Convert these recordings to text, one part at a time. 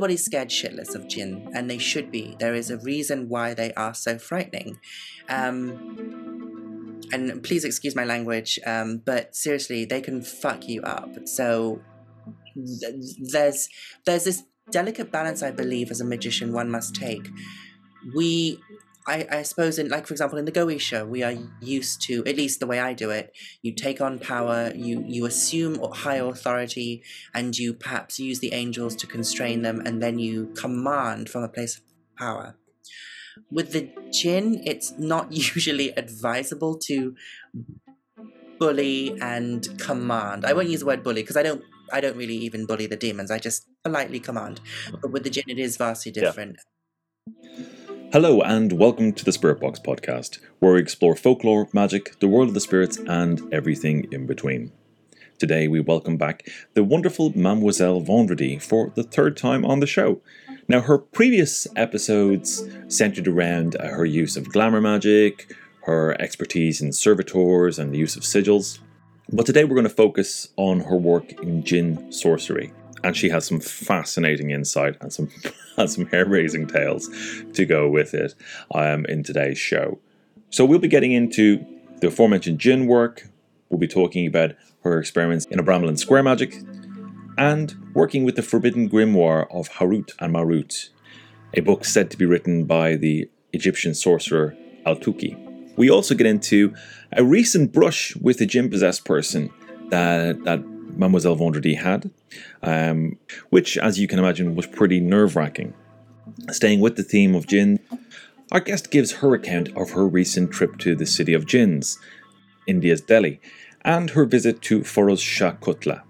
everybody's scared shitless of jinn, and they should be. There is a reason why they are so frightening. Um, and please excuse my language, um, but seriously, they can fuck you up. So th- there's there's this delicate balance, I believe, as a magician, one must take. We I, I suppose in like for example in the Goetia we are used to at least the way I do it you take on power you you assume high authority and you perhaps use the angels to constrain them and then you command from a place of power. With the jinn it's not usually advisable to bully and command. I won't use the word bully because I don't I don't really even bully the demons I just politely command. But with the jinn it is vastly different. yeah. Hello, and welcome to the Spirit Box podcast, where we explore folklore, magic, the world of the spirits, and everything in between. Today, we welcome back the wonderful Mademoiselle Vendredi for the third time on the show. Now, her previous episodes centered around her use of glamour magic, her expertise in servitors, and the use of sigils. But today, we're going to focus on her work in jinn sorcery and she has some fascinating insight and some and some hair raising tales to go with it um, in today's show. So we'll be getting into the aforementioned jinn work. We'll be talking about her experiments in Abramelin square magic and working with the forbidden grimoire of Harut and Marut, a book said to be written by the Egyptian sorcerer Al-Toukhi. We also get into a recent brush with a jinn possessed person that, that Mademoiselle Vendredi had, um, which, as you can imagine, was pretty nerve wracking. Staying with the theme of jinn, our guest gives her account of her recent trip to the city of jinns, India's Delhi, and her visit to Feroz Shah Kotla,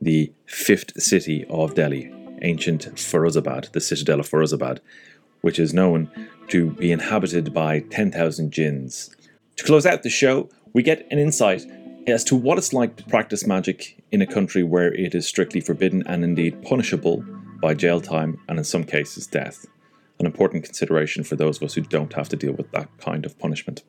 the fifth city of Delhi, ancient Firozabad, the citadel of Firozabad, which is known to be inhabited by 10,000 jinns. To close out the show, we get an insight as to what it's like to practice magic in a country where it is strictly forbidden and indeed punishable by jail time and in some cases death. An important consideration for those of us who don't have to deal with that kind of punishment.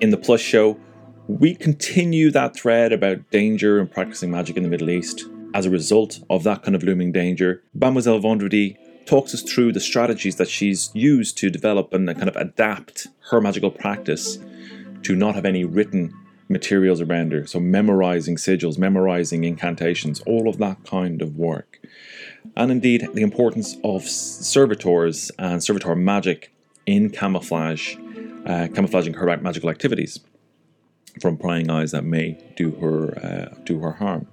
In the Plus show, we continue that thread about danger and practicing magic in the Middle East. As a result of that kind of looming danger, Mademoiselle Vendredi talks us through the strategies that she's used to develop and kind of adapt her magical practice to not have any written materials around her. So, memorizing sigils, memorizing incantations, all of that kind of work. And indeed, the importance of servitors and servitor magic in camouflage, uh, camouflaging her magical activities from prying eyes that may do her uh, do her harm.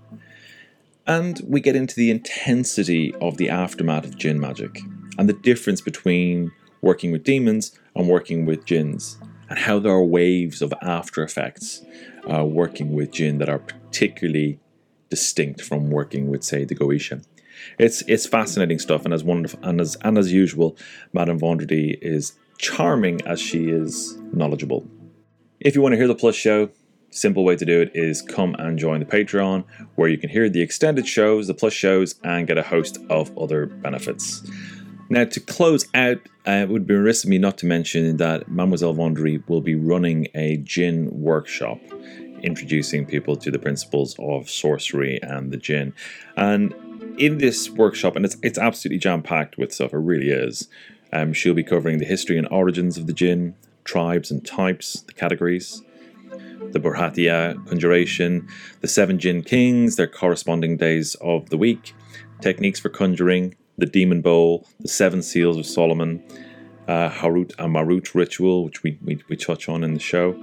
And we get into the intensity of the aftermath of jinn magic and the difference between working with demons and working with jinns and how there are waves of after effects uh, working with jinn that are particularly distinct from working with, say, the Goetia. It's it's fascinating stuff, and as wonderful and as and as usual, Madame Vendredi is charming as she is knowledgeable. If you want to hear the Plus show, simple way to do it is come and join the Patreon, where you can hear the extended shows, the Plus shows, and get a host of other benefits. Now, to close out, uh, it would be remiss of me not to mention that Mademoiselle Vendredi will be running a jinn workshop, introducing people to the principles of sorcery and the jinn. And in this workshop, and it's it's absolutely jam packed with stuff. It really is. Um, she'll be covering the history and origins of the jinn, tribes and types, the categories, the Burhatia conjuration, the seven jinn kings, their corresponding days of the week, techniques for conjuring, the Demon Bowl, the Seven Seals of Solomon, uh, Harut and Marut ritual, which we, we, we, touch on in the show.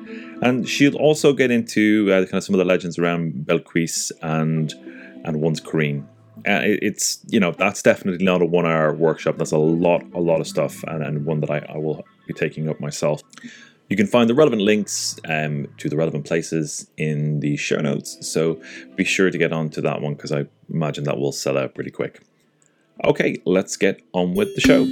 And she'll also get into uh, kind of some of the legends around Belquis and and one's Kareen. Uh, it, it's you know that's definitely not a one hour workshop. That's a lot a lot of stuff, and, and one that I, I will be taking up myself. You can find the relevant links um, to the relevant places in the show notes. So be sure to get on to that one because I imagine that will sell out pretty quick. Okay, let's get on with the show.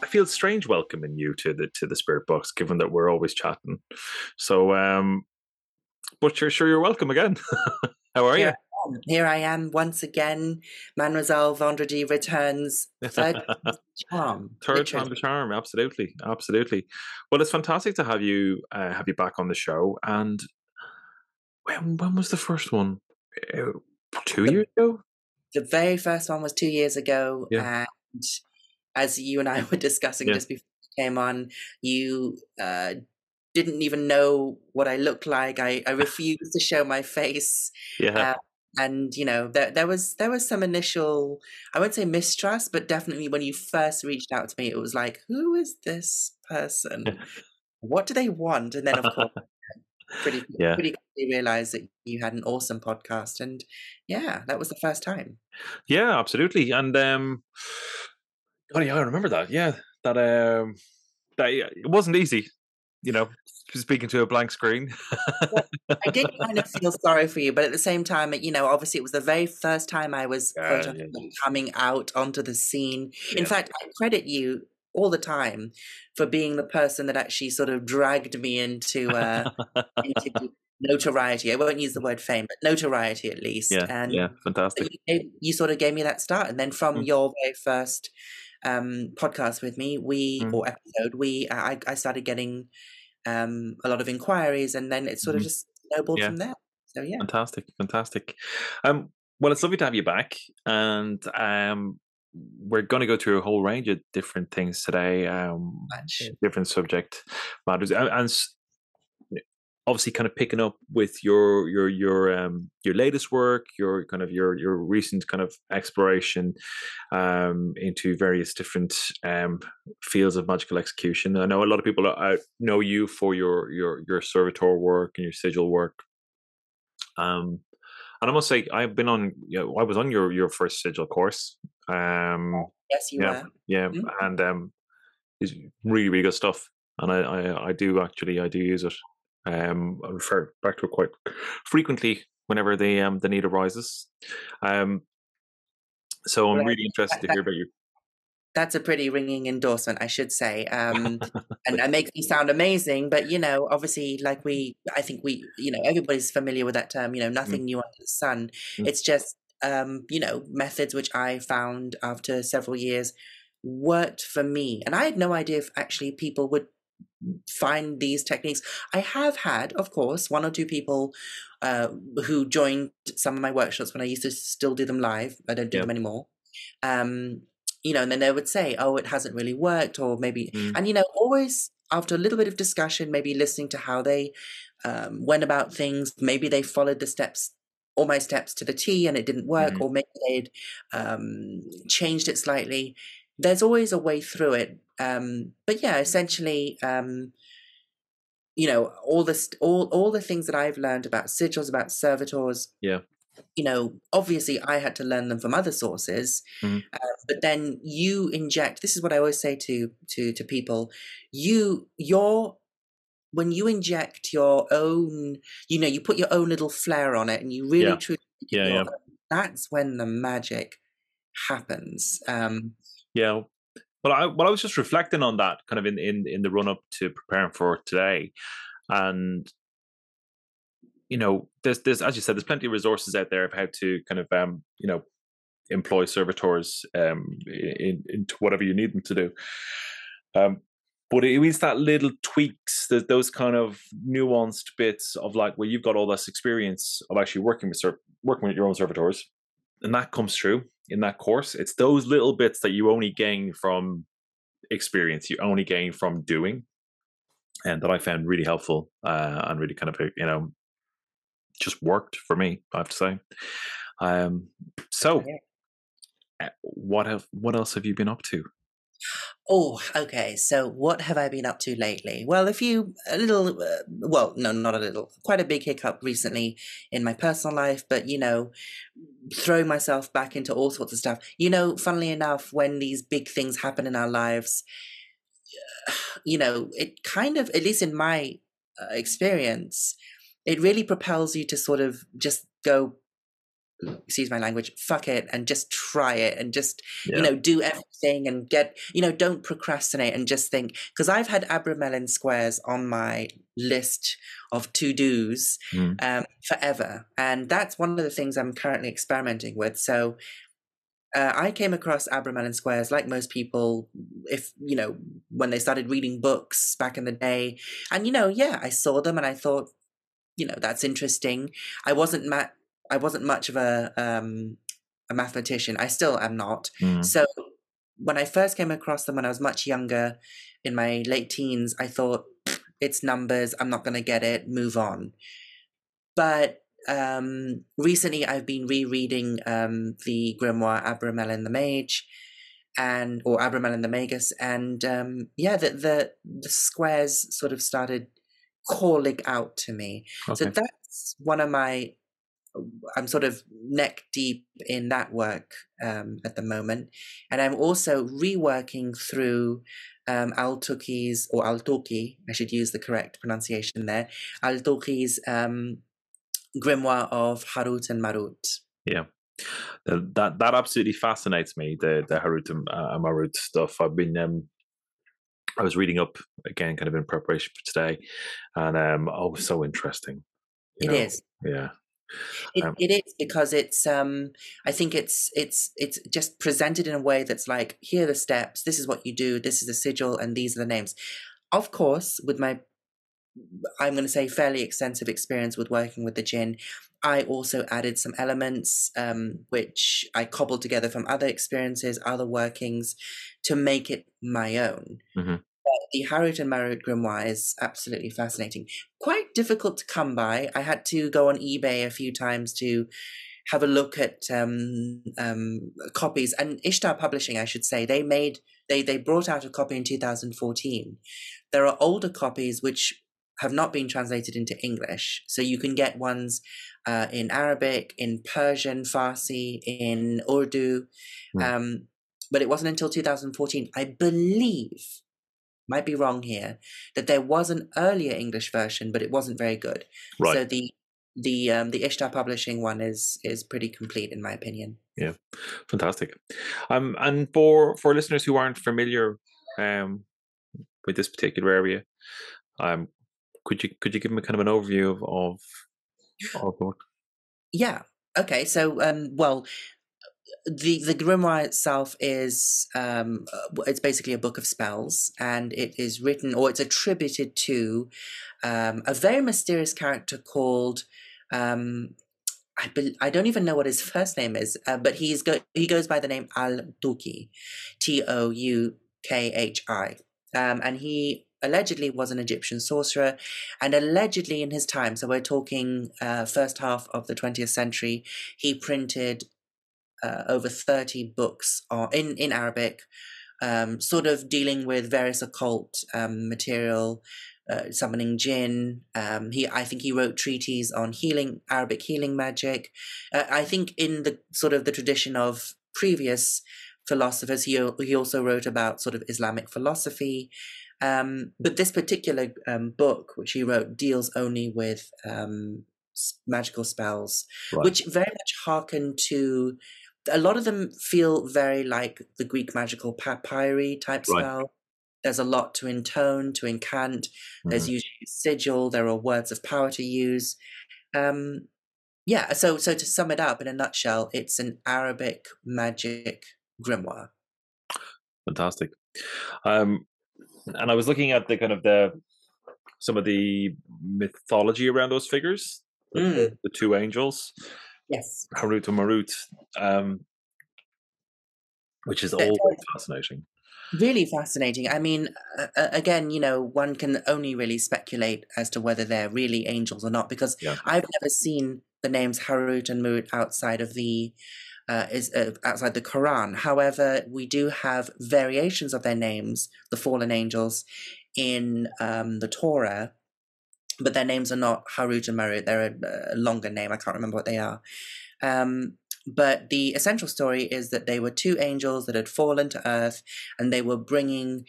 I feel strange welcoming you to the to the Spirit Box, given that we're always chatting. So, um, but you're sure you're welcome again. How are yeah. you? Here I am once again. Mademoiselle Vendredi returns. Third charm. Third literally. time the charm, absolutely, absolutely. Well, it's fantastic to have you uh, have you back on the show. And when when was the first one? Uh, Two years ago. The very first one was two years ago, Yeah. and as you and I were discussing Yeah. just before you came on, you uh, didn't even know what I looked like. I, I refused to show my face. Yeah, Uh, and you know there there was there was some initial I won't say mistrust, but definitely when you first reached out to me, it was like, who is this person? what do they want? And then of course, pretty Yeah. pretty quickly realized that you had an awesome podcast, and yeah, that was the first time. yeah, absolutely. And um, oh yeah, I remember that. Yeah, that um, that it wasn't easy. You know, speaking to a blank screen. I did kind of feel sorry for you, but at the same time, you know, obviously it was the very first time I was yeah, coming out onto the scene. In fact, I credit you all the time for being the person that actually sort of dragged me into, uh, into notoriety. I won't use the word fame, but notoriety at least. yeah, and yeah, fantastic. you, gave, you sort of gave me that start, and then from Mm. your very first um, podcast with me, we Mm. or episode, we I, I started getting um, a lot of inquiries, and then it sort of Mhm. just snowballed Yeah. from there. So yeah, Fantastic, fantastic. Um, well, it's lovely to have you back, and um, we're going to go through a whole range of different things today. Um, different subject matters, and, obviously, kind of picking up with your your your um your latest work, your kind of your your recent kind of exploration um into various different um fields of magical execution. I know a lot of people out know you for your your your servitor work and your sigil work. Um, and I must say, I've been on. You know, I was on your your first sigil course. Um, Yes, you yeah, were. yeah, Mhm. and um, it's really really good stuff. And I, I I do actually I do use it. Um, I refer back to it quite frequently whenever the um the need arises. Um, so I'm really interested to hear about you. That's a pretty ringing endorsement, I should say. Um, and that makes me sound amazing. But you know, obviously, like we, I think we, you know, everybody's familiar with that term. You know, nothing new under the sun. Mm. It's just, um, you know, methods which I found after several years worked for me, and I had no idea if actually people would find these techniques. I have had, of course, one or two people uh, who joined some of my workshops when I used to still do them live. I don't do Yeah. them anymore. Um, you know, and then they would say, "Oh, it hasn't really worked," or maybe, Mm. and you know, always after a little bit of discussion, maybe listening to how they um, went about things, maybe they followed the steps, all my steps to the T, and it didn't work, Mhm. or maybe they'd um, changed it slightly. There's always a way through it, um, but yeah, essentially, um, you know, all the st- all all the things that I've learned about sigils, about servitors, Yeah. you know, obviously I had to learn them from other sources, Mhm. uh, but then you inject. This is what I always say to to to people: you your when you inject your own, you know, you put your own little flair on it, and you really Yeah. truly. Yeah, yeah. That's when the magic happens. Um, Yeah. Well, I well I was just reflecting on that kind of in in in the run up to preparing for today, and you know, there's there's as you said, there's plenty of resources out there of how to kind of um you know employ servitors um in, into whatever you need them to do. Um, but it is that little tweaks, th- those kind of nuanced bits of like, well, you've got all this experience of actually working with ser- working with your own servitors, and that comes through in that course. It's those little bits that you only gain from experience, you only gain from doing, and that I found really helpful uh, and really kind of you know just worked for me. I have to say. Um, so, uh, what have what else have you been up to? Oh, okay. So, what have I been up to lately? Well, a few, a little, uh, well, no, not a little, quite a big hiccup recently in my personal life, but you know, throwing myself back into all sorts of stuff. You know, funnily enough, when these big things happen in our lives, you know, it kind of, at least in my uh, experience, it really propels you to sort of just go excuse my language, fuck it and just try it and just, Yeah. you know, do everything and get, you know, don't procrastinate and just think. Because I've had Abramelin squares on my list of to dos Mm. um, forever. And that's one of the things I'm currently experimenting with. So uh, I came across Abramelin squares like most people, if, you know, when they started reading books back in the day. And, you know, yeah, I saw them and I thought, you know, that's interesting. I wasn't ma- I wasn't much of a um, a mathematician. I still am not. Mm. So when I first came across them when I was much younger, in my late teens, I thought it's numbers. I'm not going to get it. Move on. But um, recently, I've been rereading um, the grimoire Abramelin the Mage, and or Abramelin the Magus, and um, yeah, the, the the squares sort of started calling out to me. So that's one of my. I'm sort of neck deep in that work um, at the moment, and I'm also reworking through um, Al-Toukhi's or Al-Toukhi. I should use the correct pronunciation there. Al-Toukhi's um, grimoire of Harut and Marut. Uh, that that absolutely fascinates me. The the Harut and uh, Marut stuff. I've been um, I was reading up again, kind of in preparation for today, and um, oh, so interesting. It you is. yeah, It, Um, it is because it's um I think it's it's it's just presented in a way that's like here are the steps this is what you do this is the sigil and these are the names of course with my I'm going to say fairly extensive experience with working with the jinn I also added some elements um which I cobbled together from other experiences other workings to make it my own Mhm. The Harut and Marut grimoire is absolutely fascinating quite difficult to come by. I had to go on eBay a few times to have a look at um, um, copies. And Ishtar Publishing, I should say, they made they they brought out a copy in 2014. There are older copies which have not been translated into English, so you can get ones uh, in Arabic, in Persian, Farsi, in Urdu. Hmm. Um, but it wasn't until 2014, I believe, might be wrong here, that there was an earlier English version, but it wasn't very good. right. So the the um, the Ishtar Publishing one is is pretty complete in my opinion. Yeah, fantastic. Um, and for for listeners who aren't familiar um, with this particular area, um, could you could you give them a kind of an overview of of, of the work? Yeah. Okay. So um, well, the the grimoire itself is um, uh, it's basically a book of spells, and it is written or it's attributed to um, a very mysterious character called. Um, I, bel I don't even know what his first name is, uh, but he's go- he goes by the name Al Toukhi, T O U K H I, um, and he allegedly was an Egyptian sorcerer, and allegedly in his time, so we're talking uh, first half of the twentieth century, he printed uh, over thirty books on, in in Arabic, um, sort of dealing with various occult um, material, uh, summoning jinn. Um, he, I think, he wrote treatises on healing, Arabic healing magic. Uh, I think in the sort of the tradition of previous philosophers, he he also wrote about sort of Islamic philosophy. Um, but this particular um, book, which he wrote, deals only with um, magical spells, Right. which very much hearken to. A lot of them feel very like the Greek magical papyri type Right. spell. There's a lot to intone, to incant. There's Mhm. usually sigil. There are words of power to use. Um, yeah. So, so to sum it up in a nutshell, it's an Arabic magic grimoire. Fantastic. Um, and I was looking at the kind of the some of the mythology around those figures, the, Mm. the two angels, Yes. Harut and Marut, um, which is very fascinating. Really fascinating. I mean, uh, again, you know, one can only really speculate as to whether they're really angels or not, because Yeah. I've never seen the names Harut and Marut outside of the uh, is uh, outside the Quran. However, we do have variations of their names, the fallen angels, in um, the Torah, but their names are not Harut and Marut. They're a, a longer name. I can't remember what they are. Um, but the essential story is that they were two angels that had fallen to earth and they were bringing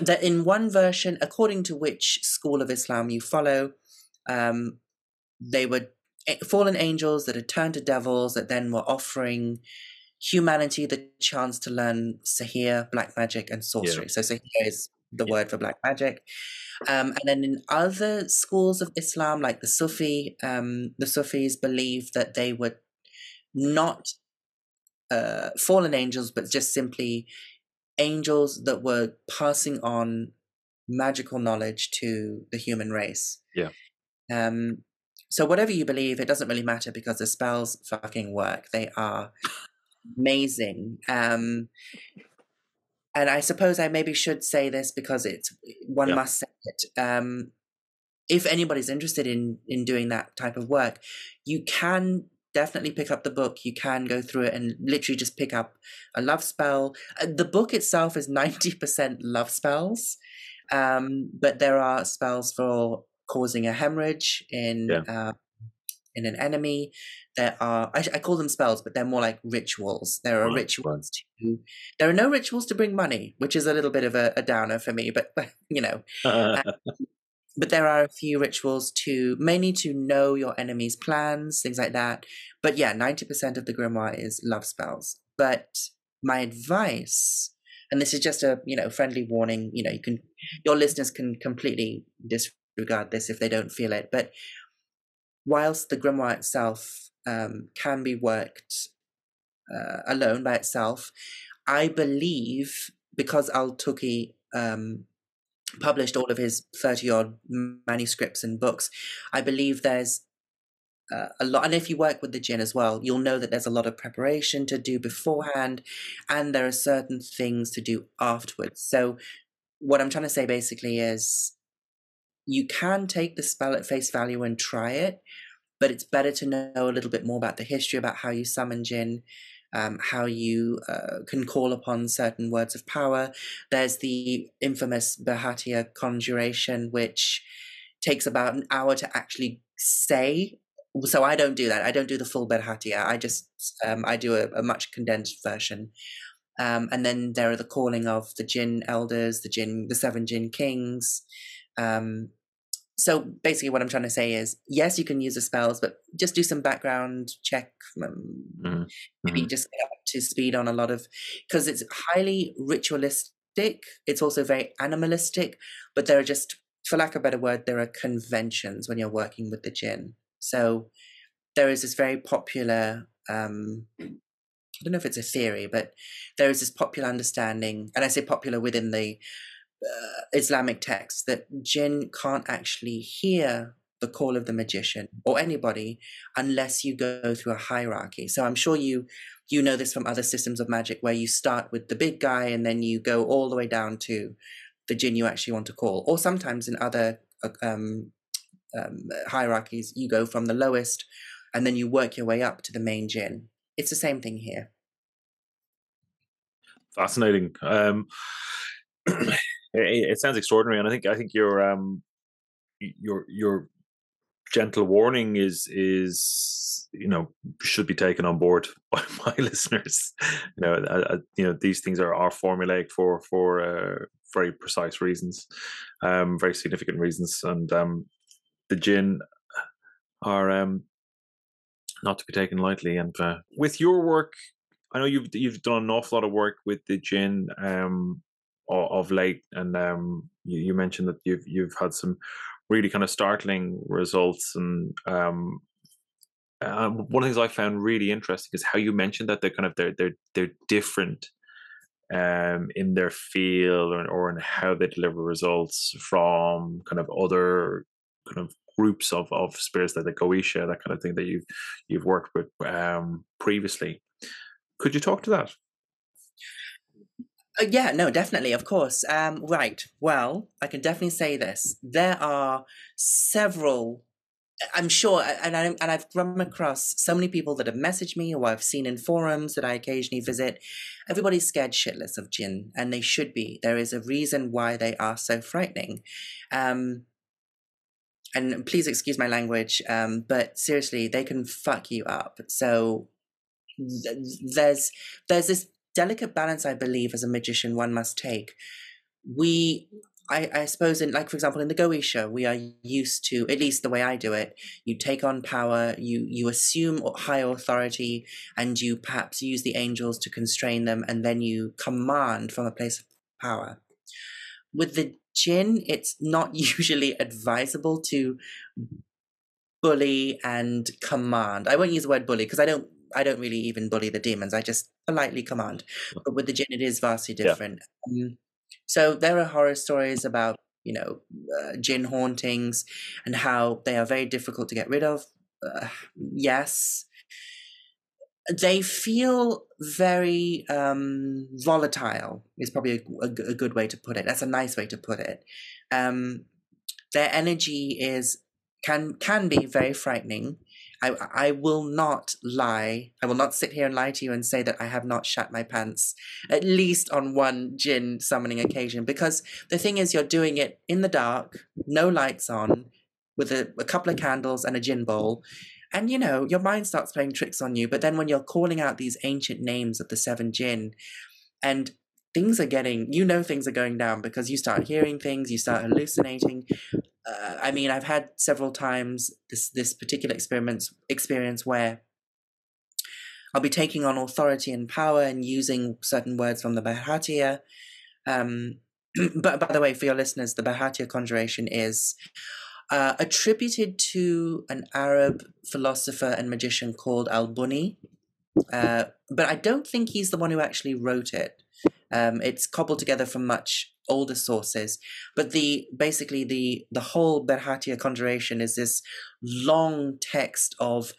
that in one version according to which school of islam you follow um, they were fallen angels that had turned to devils that then were offering humanity the chance to learn Sahir, black magic, and sorcery. Yeah. So Sahir is the yeah. word for black magic. Um, and then in other schools of Islam, like the Sufi, um, the Sufis believe that they were not uh, fallen angels, but just simply angels that were passing on magical knowledge to the human race. Yeah. Um, so whatever you believe, it doesn't really matter because the spells fucking work. They are amazing. Um, and I suppose I maybe should say this because it's one yeah. must say it. Um, if anybody's interested in in doing that type of work, you can definitely pick up the book. You can go through it and literally just pick up a love spell. Uh, the book itself is ninety percent love spells, um, but there are spells for causing a hemorrhage in yeah. uh, in an enemy. There are I, I, call them spells, but they're more like rituals. There are rituals to there are no rituals to bring money, which is a little bit of a, a downer for me. But, but you know, um, but there are a few rituals to mainly to know your enemy's plans, things like that. But yeah, ninety percent of the grimoire is love spells. But my advice and this is just a you know friendly warning you know you can your listeners can completely disregard this if they don't feel it but whilst the grimoire itself um, can be worked uh, alone by itself, I believe because Al Toukhi um, published all of his 30 odd manuscripts and books, I believe there's uh, a lot. And if you work with the jinn as well, you'll know that there's a lot of preparation to do beforehand, and there are certain things to do afterwards. So, what I'm trying to say basically is you can take the spell at face value and try it, but it's better to know a little bit more about the history, about how you summon Jinn, um, how you uh, can call upon certain words of power. There's the infamous Bahatia conjuration, which takes about an hour to actually say. So I don't do that. I don't do the full Bahatia. I just um, I do a, a much condensed version. Um, and then there are the calling of the jinn elders, the jinn, the seven jinn kings, um, so basically what i'm trying to say is yes you can use the spells but just do some background check um, mm-hmm. maybe mm-hmm. just get up to speed on a lot of because it's highly ritualistic it's also very animalistic but there are just for lack of a better word there are conventions when you're working with the jinn so there is this very popular um, I don't know if it's a theory, but there is this popular understanding, and I say popular within the uh, Islamic texts that jinn can't actually hear the call of the magician or anybody unless you go through a hierarchy. So I'm sure you you know this from other systems of magic where you start with the big guy and then you go all the way down to the jinn you actually want to call. Or sometimes in other uh, um, um, hierarchies, you go from the lowest and then you work your way up to the main jinn. It's the same thing here. Fascinating. Um, it, sounds extraordinary, and I think I think your um your your gentle warning is is you know should be taken on board by my listeners. You know, I, I, you know these things are are formulaic for for uh, very precise reasons, um, very significant reasons, and um, the jinn are um not to be taken lightly. And uh, with your work, I know you've you've done an awful lot of work with the jinn. Um, of late, and um, you, you, mentioned that you've you've had some really kind of startling results. And um, uh, one of the things I found really interesting is how you mentioned that they're kind of they're they're they're different um, in their feel or, or in how they deliver results from kind of other kind of groups of, of spirits like the Goetia, that kind of thing that you've you've worked with um, previously. Could you talk to that? Uh, yeah, no, definitely, of course. Um, right. Well, I can definitely say this. There are several. I'm sure, and I and I've come across so many people that have messaged me, or I've seen in forums that I occasionally visit. Everybody's scared shitless of jinn, and they should be. There is a reason why they are so frightening. Um, and please excuse my language, um, but seriously, they can fuck you up. So there's there's this delicate balance I believe as a magician one must take. We I, I suppose in like for example in the Goetia we are used to at least the way I do it you take on power you you assume high authority and you perhaps use the angels to constrain them and then you command from a place of power with the jinn it's not usually advisable to bully and command I won't use the word bully because I don't I don't really even bully the demons I just politely command but with the jinn it is vastly different yeah. um, so there are horror stories about, you know, uh, jinn hauntings and how they are very difficult to get rid of. Uh, yes. They feel very um, volatile, is probably a, a, a, good way to put it. That's a nice way to put it. Um, their energy is can can be very frightening I, I will not lie. I will not sit here and lie to you and say that I have not shat my pants, at least on one jinn summoning occasion. Because the thing is, you're doing it in the dark, no lights on, with a, a couple of candles and a jinn bowl. And you know, your mind starts playing tricks on you. But then when you're calling out these ancient names of the seven jinn, and things are getting, you know, things are going down because you start hearing things, you start hallucinating uh, I mean, I've had several times this this particular experience experience where I'll be taking on authority and power and using certain words from the Bharatiya. Um, but by the way, for your listeners, the Bharatiya conjuration is uh, attributed to an Arab philosopher and magician called Al Buni. Uh, but I don't think he's the one who actually wrote it. Um, it's cobbled together from much older sources, but the basically the the whole Bharatiya conjuration is this long text of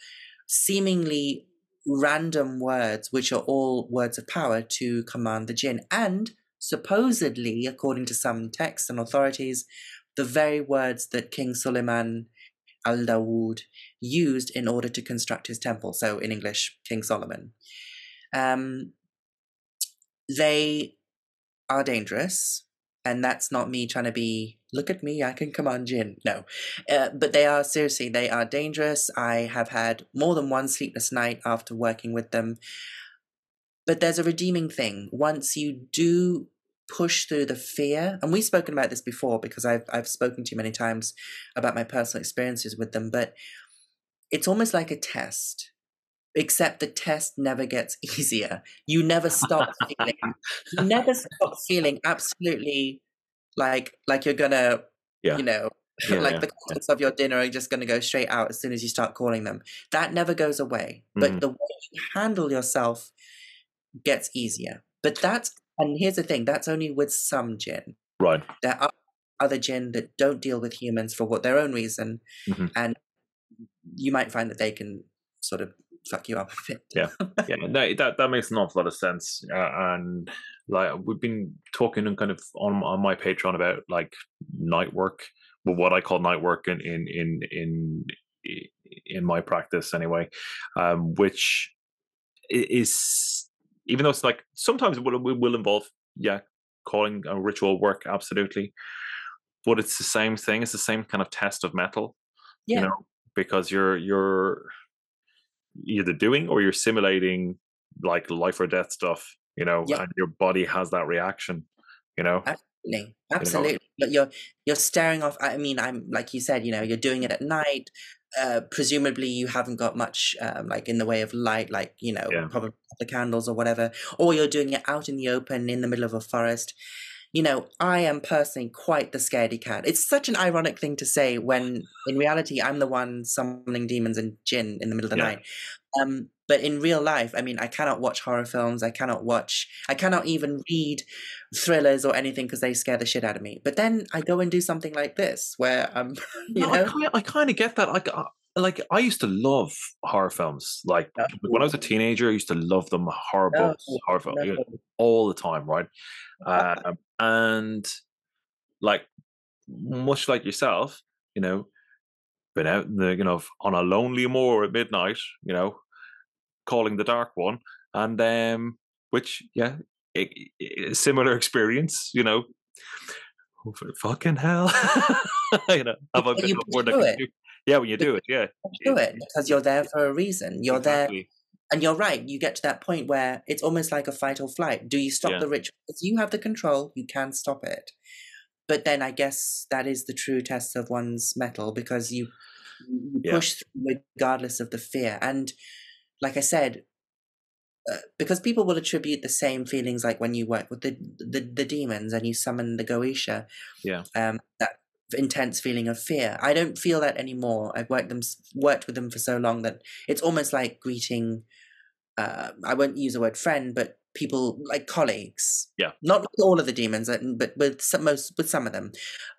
seemingly random words, which are all words of power to command the jinn, and supposedly, according to some texts and authorities, the very words that King Suleiman al Dawood used in order to construct his temple. So, in English, King Solomon. Um, they are dangerous and that's not me trying to be look at me i can command jinn no. Uh, but they are seriously they are dangerous. I have had more than one sleepless night after working with them. But there's a redeeming thing. Once you do push through the fear and we've spoken about this before because i've i've spoken to you many times about my personal experiences with them but it's almost like a test except the test never gets easier. You never stop feeling, you never stop feeling absolutely like like you're gonna, yeah. you know, yeah, like yeah, the contents of your dinner are just gonna go straight out as soon as you start calling them. That never goes away. Mm-hmm. But the way you handle yourself gets easier. But that's and here's the thing: that's only with some jinn. Right. There are other jinn that don't deal with humans for what their own reason, mm-hmm. and you might find that they can sort of fuck you up a bit. yeah, yeah, no, that that makes an awful lot of sense. Uh, and like we've been talking and kind of on on my Patreon about like night work, well, what I call night work in in in in in my practice anyway, um, which is even though it's like sometimes it will, it will involve yeah calling a ritual work absolutely, but it's the same thing. It's the same kind of test of mettle, yeah. you know, because you're you're either doing or you're simulating like life or death stuff, you know, and your body has that reaction, you know. Absolutely, absolutely. You know? But you're you're staring off. I mean, I'm like you said, you know, you're doing it at night. Uh, presumably, you haven't got much um, like in the way of light, like you know, yeah. probably the candles or whatever, or you're doing it out in the open in the middle of a forest you know, I am personally quite the scaredy cat. It's such an ironic thing to say when in reality I'm the one summoning demons and jinn in the middle of the yeah. night. Um, but in real life, I mean, I cannot watch horror films. I cannot watch, I cannot even read thrillers or anything because they scare the shit out of me. But then I go and do something like this where I'm, you no, know. I kind of get that. Like, uh, like I used to love horror films. Like no. when I was a teenager, I used to love them. Horror no, books, horror films, all the time, right? Uh, and like much like yourself, you know, been out in the you know on a lonely moor at midnight, you know, calling the dark one, and um, which yeah, it, it, similar experience, you know. Oh, fucking hell, you know, have I been yeah, when you do it, yeah, do it because you're there for a reason. You're exactly. there and you're right. You get to that point where it's almost like a fight or flight. Do you stop yeah. the ritual? If you have the control, you can stop it. but then I guess that is the true test of one's mettle because you, you Yeah. push through regardless of the fear. And like I said, uh, because people will attribute the same feelings like when you work with the the, the demons and you summon the Goetia. Yeah. Um, that intense feeling of fear. I don't feel that anymore. I've worked them worked with them for so long that it's almost like greeting. Uh, I won't use the word friend, but people like colleagues. Yeah. Not with all of the demons, but with some, most with some of them.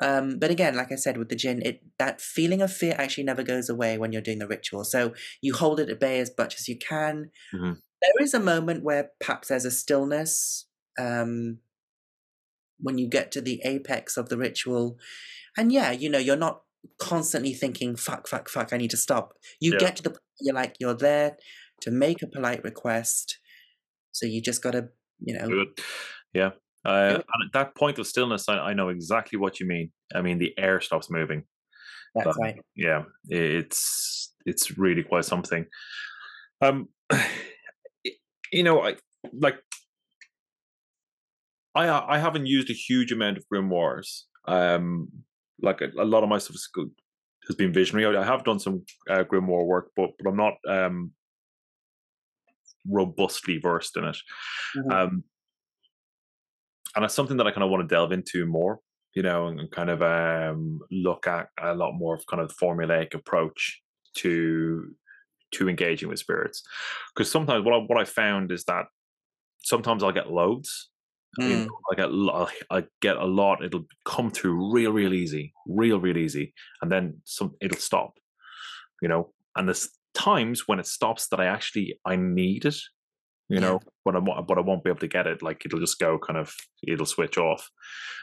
Um, but again, like I said, with the jinn, it that feeling of fear actually never goes away when you're doing the ritual. So you hold it at bay as much as you can. Mhm. There is a moment where perhaps there's a stillness um, when you get to the apex of the ritual, and yeah, you know, you're not constantly thinking "fuck, fuck, fuck," I need to stop. You Yeah. get to the point you're like you're there to make a polite request, so you just gotta, you know, Good. Yeah. Uh, at that point of stillness, I, I know exactly what you mean. I mean, the air stops moving. that's but- right. Yeah, it's it's really quite something. Um, you know, I like. I I haven't used a huge amount of grimoires. Um, like a, a lot of my stuff good, has been visionary. I, have done some uh, grimoire work, but but I'm not um robustly versed in it. Mhm. Um, and it's something that I kind of want to delve into more, you know, and, and kind of um, look at a lot more of kind of formulaic approach to to engaging with spirits. Because sometimes what I, what I found is that sometimes I'll get loads. I, mean, Mm. I get I get a lot. It'll come through real, real easy, real, real easy, and then some. It'll stop, you know. And there's times when it stops that I actually I need it, you Yeah. know, but I but I won't be able to get it. Like it'll just go kind of it'll switch off.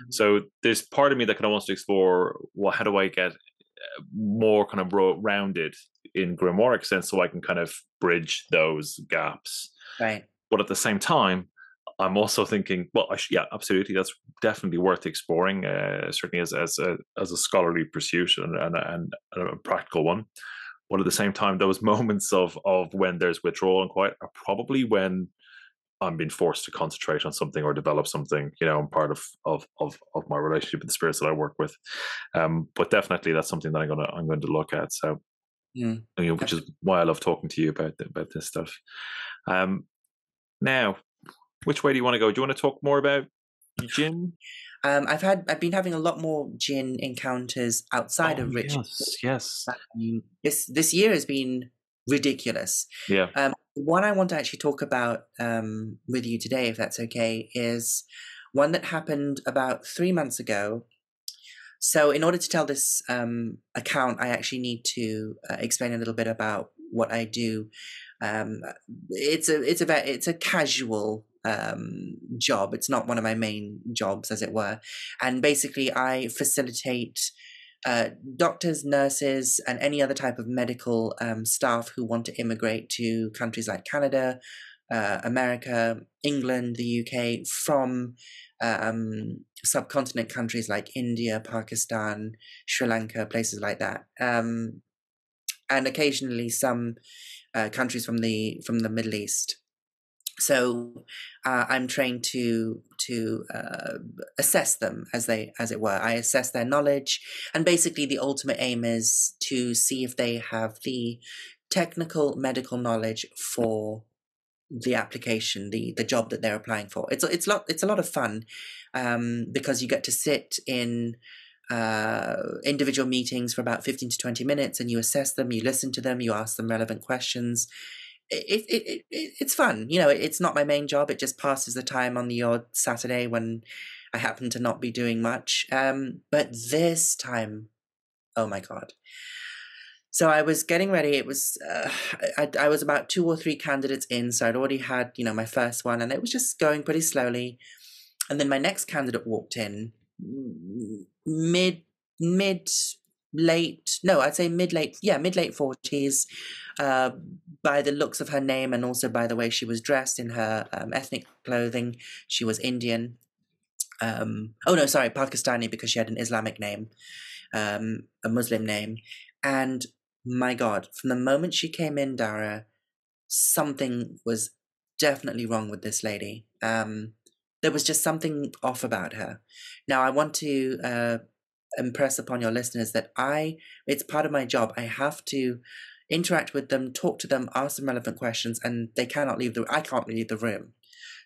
Mhm. So there's part of me that kind of wants to explore. Well, how do I get uh, more kind of rounded in grimoire sense, so I can kind of bridge those gaps Right. but at the same time i'm also thinking well yeah absolutely that's definitely worth exploring uh, certainly as as a, as a scholarly pursuit and, and, and a practical one but at the same time those moments of of when there's withdrawal and quiet are probably when i'm being forced to concentrate on something or develop something you know i'm part of of of, of my relationship with the spirits that i work with um but definitely that's something that i'm gonna i'm going to look at so Mm. you know, which is why I love talking to you about about this stuff. Um, now, which way do you want to go? Do you want to talk more about jinn? Um, I've had I've been having a lot more jinn encounters outside Oh, of ritual. yes, yes, this this year has been ridiculous. yeah, Um, what I want to actually talk about um, with you today, if that's okay, is one that happened about three months ago. So, in order to tell this um, account, I actually need to uh, explain a little bit about what I do. Um, it's a it's a it's a casual um, job. It's not one of my main jobs, as it were. And basically, I facilitate uh, doctors, nurses, and any other type of medical um, staff who want to immigrate to countries like Canada, uh, America, England, the UK from um, subcontinent countries like India, Pakistan, Sri Lanka, places like that, um, and occasionally some uh, countries from the from the Middle East. So uh, I'm trained to to uh, assess them as they as it were. I assess their knowledge, and basically the ultimate aim is to see if they have the technical medical knowledge for the application, the the job that they're applying for. It's it's lot it's a lot of fun um, because you get to sit in uh, individual meetings for about fifteen to twenty minutes, and you assess them, you listen to them, you ask them relevant questions. It, it, it, it it's fun, you know. It's not my main job. It just passes the time on the odd Saturday when I happen to not be doing much. Um, but this time, oh my god! So I was getting ready. It was uh, I, I was about two or three candidates in, so I'd already had you know my first one, and it was just going pretty slowly. And then my next candidate walked in, mid mid late no I'd say mid late yeah mid late forties, uh, by the looks of her name and also by the way she was dressed in her um, ethnic clothing, she was Indian. Um, oh no, sorry, Pakistani because she had an Islamic name, um, a Muslim name, and my God, from the moment she came in, Darragh, something was definitely wrong with this lady. Um, there was just something off about her. Now, I want to uh, impress upon your listeners that I, it's part of my job. I have to interact with them, talk to them, ask them relevant questions, and they cannot leave the. I can't leave the room.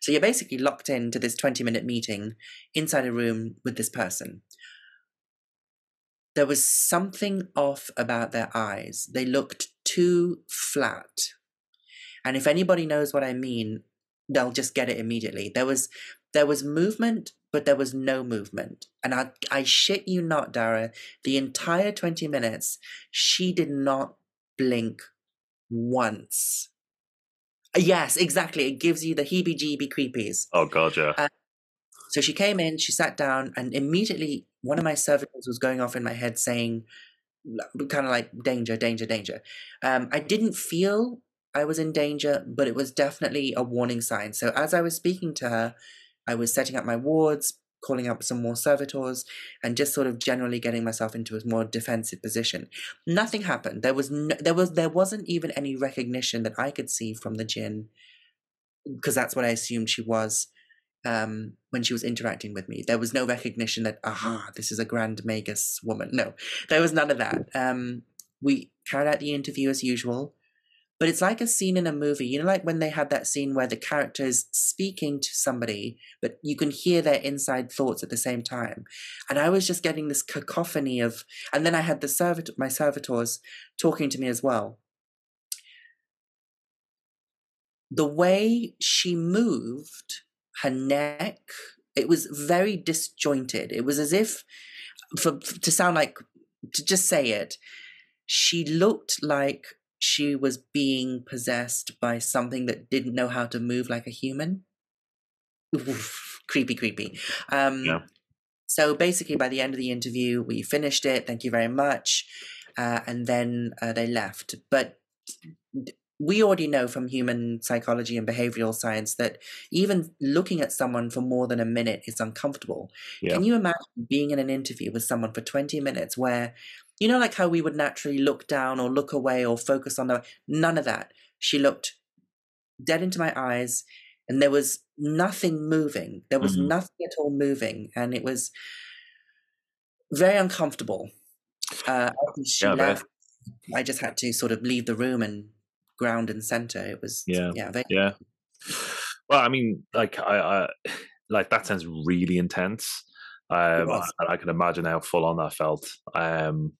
So you're basically locked into this 20 minute meeting inside a room with this person. There was something off about their eyes. They looked too flat. And if anybody knows what I mean, they'll just get it immediately. There was there was movement, but there was no movement. And I I shit you not, Darragh, the entire 20 minutes, she did not blink once. Yes, exactly. It gives you the heebie jeebie creepies. Oh, God, yeah. Uh, so she came in, she sat down, and immediately one of my servitors was going off in my head saying, kind of like, danger, danger, danger. Um, I didn't feel I was in danger, but it was definitely a warning sign. So as I was speaking to her, I was setting up my wards, calling up some more servitors, and just sort of generally getting myself into a more defensive position. Nothing happened. There was no, there was there wasn't even any recognition that I could see from the jinn, because that's what I assumed she was um, when she was interacting with me. There was no recognition that aha, this is a grand magus woman. No, there was none of that. Um, we carried out the interview as usual. But it's like a scene in a movie. You know, like when they had that scene where the character is speaking to somebody, but you can hear their inside thoughts at the same time. And I was just getting this cacophony of, and then I had the servitor, my servitors talking to me as well. The way she moved her neck, it was very disjointed. It was as if, for to sound like, to just say it, she looked like she was being possessed by something that didn't know how to move like a human. Oof, creepy, creepy. Um, yeah. So basically, by the end of the interview, we finished it. Thank you very much. Uh, and then uh, they left. But we already know from human psychology and behavioral science that even looking at someone for more than a minute is uncomfortable. Yeah. Can you imagine being in an interview with someone for 20 minutes where you know, like how we would naturally look down or look away or focus on the. None of that. She looked dead into my eyes, and there was nothing moving. There was mm-hmm. nothing at all moving, and it was very uncomfortable. Uh, she yeah, left. I just had to sort of leave the room and ground and center. It was yeah, yeah, very- yeah. Well, I mean, like I, I like that sounds really intense. Um, I can imagine how full on that felt. Um,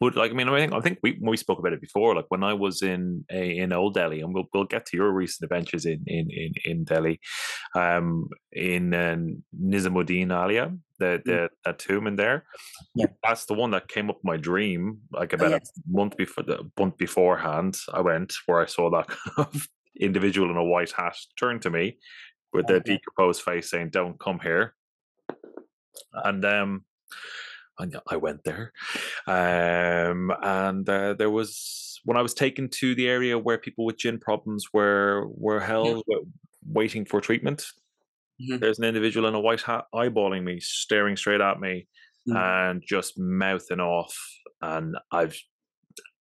but like I mean, I think I think we we spoke about it before. Like when I was in in Old Delhi, and we'll we'll get to your recent adventures in in in, in Delhi, um, in uh, Nizamuddin Aulia, the the mm. that tomb in there. Yeah, that's the one that came up in my dream. Like about oh, yes. a month before the month beforehand, I went where I saw that kind of individual in a white hat turn to me with the decomposed face, saying, "Don't come here." And um I went there, um, and uh, there was when I was taken to the area where people with jinn problems were were held, yeah. waiting for treatment. Mm-hmm. There's an individual in a white hat eyeballing me, staring straight at me, mm-hmm. and just mouthing off. And I've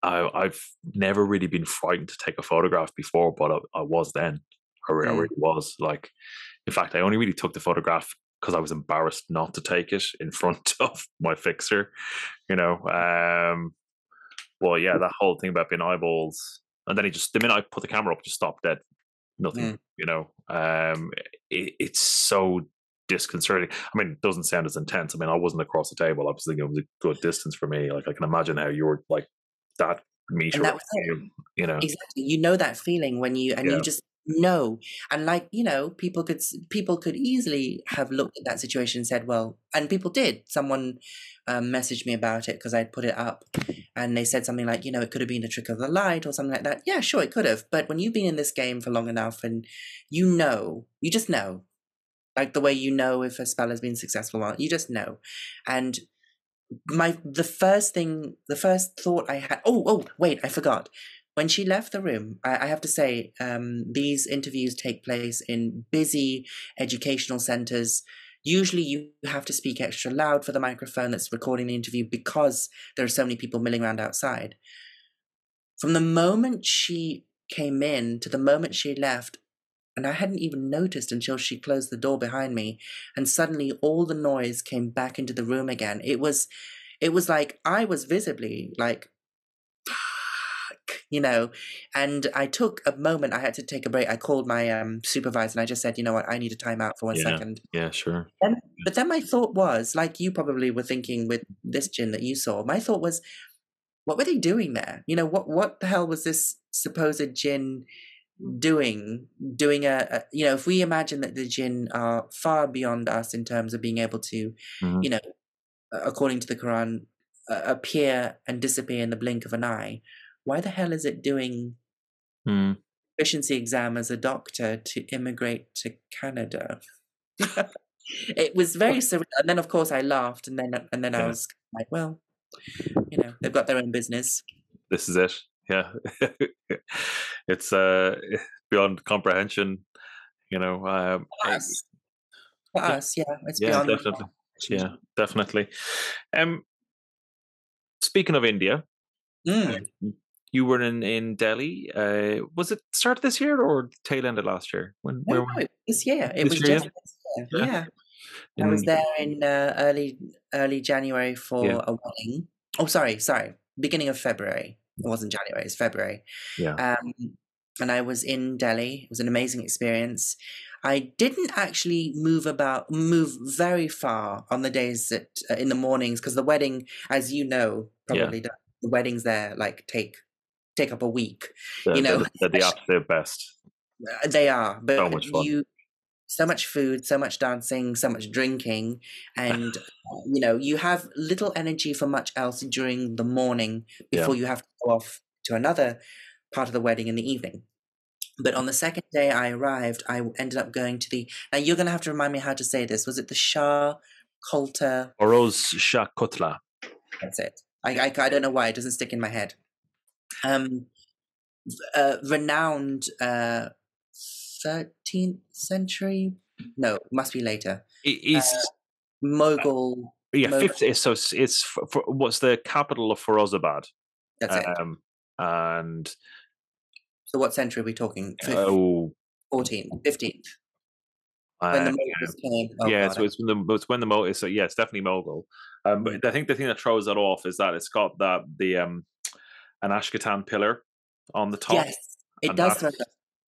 I, I've never really been frightened to take a photograph before, but I, I was then. I, mm. I really was. Like, in fact, I only really took the photograph because I was embarrassed not to take it in front of my fixer, you know. Um, well, yeah, that whole thing about being eyeballs, and then he just the minute I put the camera up, just stopped dead, nothing, mm. you know. Um, it, it's so disconcerting. I mean, it doesn't sound as intense. I mean, I wasn't across the table. I was thinking it was a good distance for me. Like I can imagine how you were like that meter, you, you know. Exactly, you know that feeling when you and yeah. you just no and like you know people could people could easily have looked at that situation and said well and people did. Someone um, messaged me about it because i'd put it up and they said something like you know it could have been a trick of the light or something like that. Yeah sure it could have but when you've been in this game for long enough and you know you just know. Like the way you know if a spell has been successful or not you just know. And my the first thing the first thought i had oh oh wait i forgot when she left the room, I, I have to say, um, these interviews take place in busy educational centers. Usually, you have to speak extra loud for the microphone that's recording the interview because there are so many people milling around outside. From the moment she came in to the moment she left, and I hadn't even noticed until she closed the door behind me, and suddenly all the noise came back into the room again. It was, it was like I was visibly like, you know, and I took a moment. I had to take a break. I called my um, supervisor and I just said, you know what, I need a timeout for one Yeah. second. Yeah, sure. Then, but then my thought was, like you probably were thinking with this jinn that you saw, my thought was, what were they doing there? You know, what what the hell was this supposed jinn doing? Doing a, a you know, if we imagine that the jinn are far beyond us in terms of being able to, Mhm. you know, according to the Quran, uh, appear and disappear in the blink of an eye, why the hell is it doing Mm. efficiency exam as a doctor to immigrate to Canada. it was very surreal. And then, of course, I laughed, and then and then I was like, well, you know, they've got their own business. This is it. Yeah. it's uh beyond comprehension, you know. Um, For us, for Yeah. us, yeah, it's yeah, beyond. definitely. Yeah, definitely. Um speaking of India, Mm. You were in in Delhi. Uh, was it start of this year or tail end of last year? When No, where no, it was yeah, it This was year, just this year. Yeah. Yeah, I was there in uh, early early January for Yeah. a wedding. Oh, sorry, sorry, beginning of February. It wasn't January; it's February. Yeah. Um, and I was in Delhi. It was an amazing experience. I didn't actually move about, move very far on the days that uh, in the mornings because the wedding, as you know, probably don't- the weddings there like take take up a week. the, you know, They're the especially- absolute best. Uh, They are, but much fun. you so much food, so much dancing, so much drinking, and uh, you know you have little energy for much else during the morning Yeah. before you have to go off to another part of the wedding in the evening. But on the second day I arrived, I ended up going to the. Now you're going to have to remind me how to say this. Was it the Shah Kolta? Oroz Shah Kotla. That's it. I, I I don't know why it doesn't stick in my head. Um, uh, renowned uh, 13th century. No, must be later. I- East, Mogul. yeah, Mo- 50, so it's, it's for, for, what's the capital of Firozabad? That's it. Um, and So what century are we talking? Oh, 14th, 15th. When the uh, Moguls came. Oh, yeah, God, so it's when the it's when the mo so yeah, it's definitely mogul. Um, but I think the thing that throws it off is that it's got that the um an Ashokan pillar on the top. Yes, it does. that-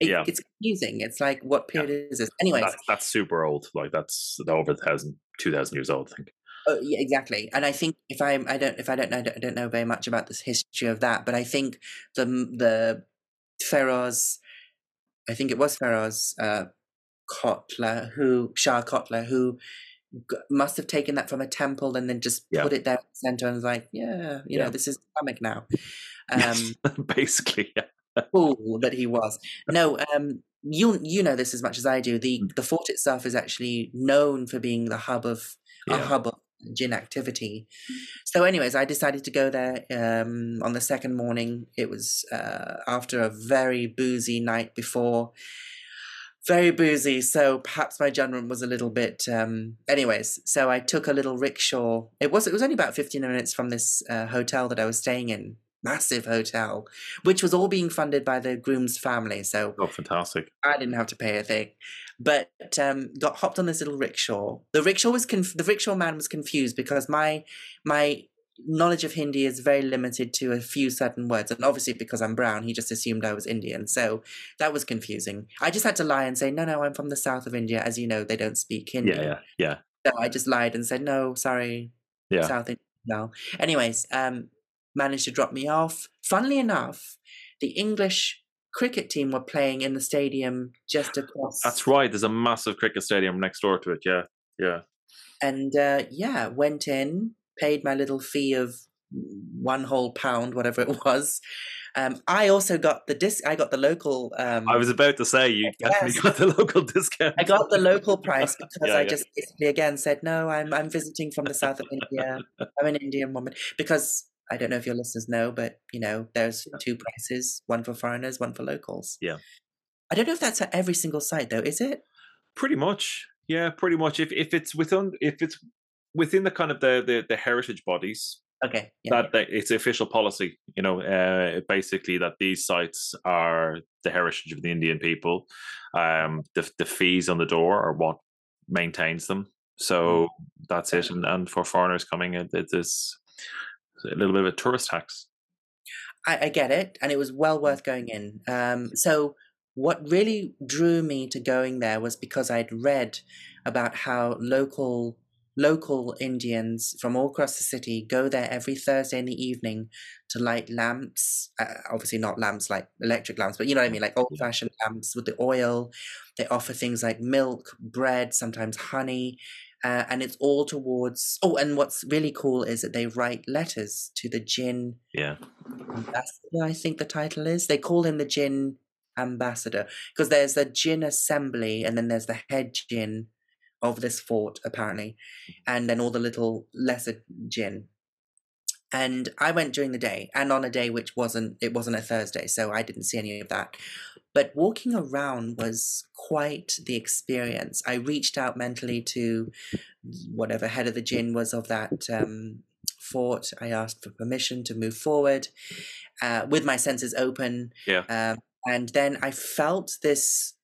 It, yeah. It's confusing. It's like, what Yeah. period is this? Anyway, That's, that's super old. Like that's over a thousand, two thousand years old. I think. Oh, yeah, exactly. And I think if I'm, I don't if I don't know I don't, know very much about this history of that, but I think the the Feroz, I think it was Feroz, uh, Kotla who Shah Kotla who g- must have taken that from a temple and then just Yeah. put it there in the center and was like, yeah, you Yeah. know, this is Islamic now. Um, Basically, yeah. fool that he was. No, um, you you know this as much as I do. The Mm. the fort itself is actually known for being the hub of a hub of jinn activity. So, anyways, I decided to go there um, on the second morning. It was uh, after a very boozy night before. Very boozy, so perhaps my judgment was a little bit. Um, anyways, so I took a little rickshaw. It was it was only about fifteen minutes from this uh, hotel that I was staying in, massive hotel, which was all being funded by the groom's family. So Oh, fantastic. I didn't have to pay a thing, but um, got hopped on this little rickshaw. The rickshaw was conf- the rickshaw man was confused because my my knowledge of Hindi is very limited to a few certain words, and obviously because I'm brown, he just assumed I was Indian. So that was confusing. I just had to lie and say, no, no, I'm from the south of India. As you know, they don't speak Hindi. Yeah, yeah, yeah, So I just lied and said, no, sorry, yeah. South India. No. Anyways, um, managed to drop me off. Funnily enough, the English cricket team were playing in the stadium just across. That's right. There's a massive cricket stadium next door to it. Yeah, yeah. And uh, yeah, went in, paid my little fee of one whole pound, whatever it was. Um, I also got the disc. I got the local. Um, I was about to say you definitely got the local discount. I got the local price because Yeah, I yeah. just basically again said no. I'm I'm visiting from the south of India. I'm an Indian woman because I don't know if your listeners know, but you know there's two prices: one for foreigners, one for locals. Yeah. I don't know if that's at every single site though. Is it? Pretty much. Yeah, pretty much. If if it's within if it's within the kind of the the, the heritage bodies, Okay. Yeah. that, that it's official policy. You know, uh, basically that these sites are the heritage of the Indian people. Um, the the fees on the door are what maintains them. So that's it. And, and for foreigners coming, it, it is a little bit of a tourist tax. I, I get it, and it was well worth going in. Um, so what really drew me to going there was because I'd read about how local local Indians from all across the city go there every Thursday in the evening to light lamps. Uh, obviously, not lamps like electric lamps, but you know what I mean, like old fashioned lamps with the oil. They offer things like milk, bread, sometimes honey. Uh, and it's all towards. Oh, and what's really cool is that they write letters to the Jinn Yeah. ambassador. I think the title is. They call him the Jinn ambassador because there's the Jinn assembly, and then there's the head Jinn of this fort apparently, and then all the little lesser Jinn. And I went during the day, and on a day which wasn't it wasn't a Thursday, so I didn't see any of that. But walking around was quite the experience. I reached out mentally to whatever head of the Jinn was of that um, fort. I asked for permission to move forward uh, with my senses open. Yeah. Um, and then I felt this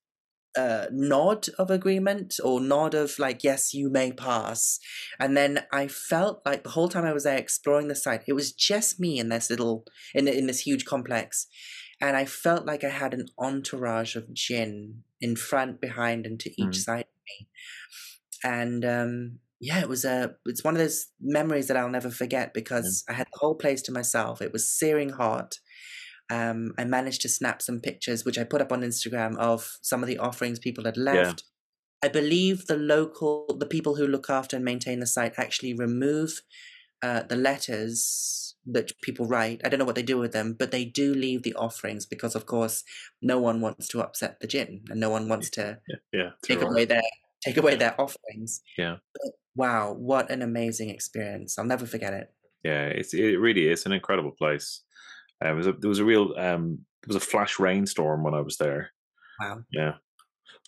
uh, nod of agreement or nod of like, yes, you may pass. And then I felt like the whole time I was there exploring the site, it was just me in this little, in, in this huge complex. And I felt like I had an entourage of jinn in front, behind, and to each Mm. side of me. And um, yeah, it was a, it's one of those memories that I'll never forget because I had the whole place to myself. It was searing hot. Um, I managed to snap some pictures, which I put up on Instagram of some of the offerings people had left. I believe the local, the people who look after and maintain the site actually remove uh, the letters that people write. I don't know what they do with them, but they do leave the offerings because, of course, no one wants to upset the jinn and no one wants to Yeah. Yeah. take away their take away their offerings. Yeah. But wow, what an amazing experience! I'll never forget it. Yeah, it's it really is an incredible place. Uh, it was a, there was a real um there was a flash rainstorm when I was there. Wow, Yeah,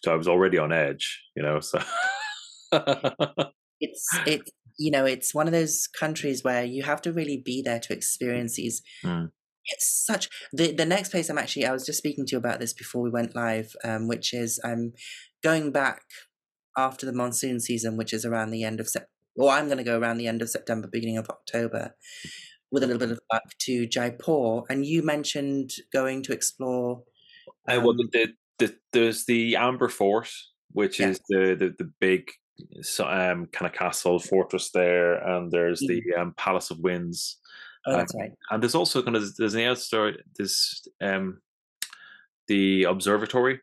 so I was already on edge, you know. So it's it. You know, it's one of those countries where you have to really be there to experience these. Mm. It's such the the next place I'm actually. I was just speaking to you about this before we went live, um, which is I'm going back after the monsoon season, which is around the end of Sep. Or I'm going to go around the end of September, beginning of October, with a little bit of luck to Jaipur. And you mentioned going to explore. Uh, well, um, the, the, there's the Amber Fort, which Yeah. is the, the, the big um, kind of castle fortress there, and there's the um, Palace of Winds, oh, that's right. and there's also kind of there's an outdoor there's um, the observatory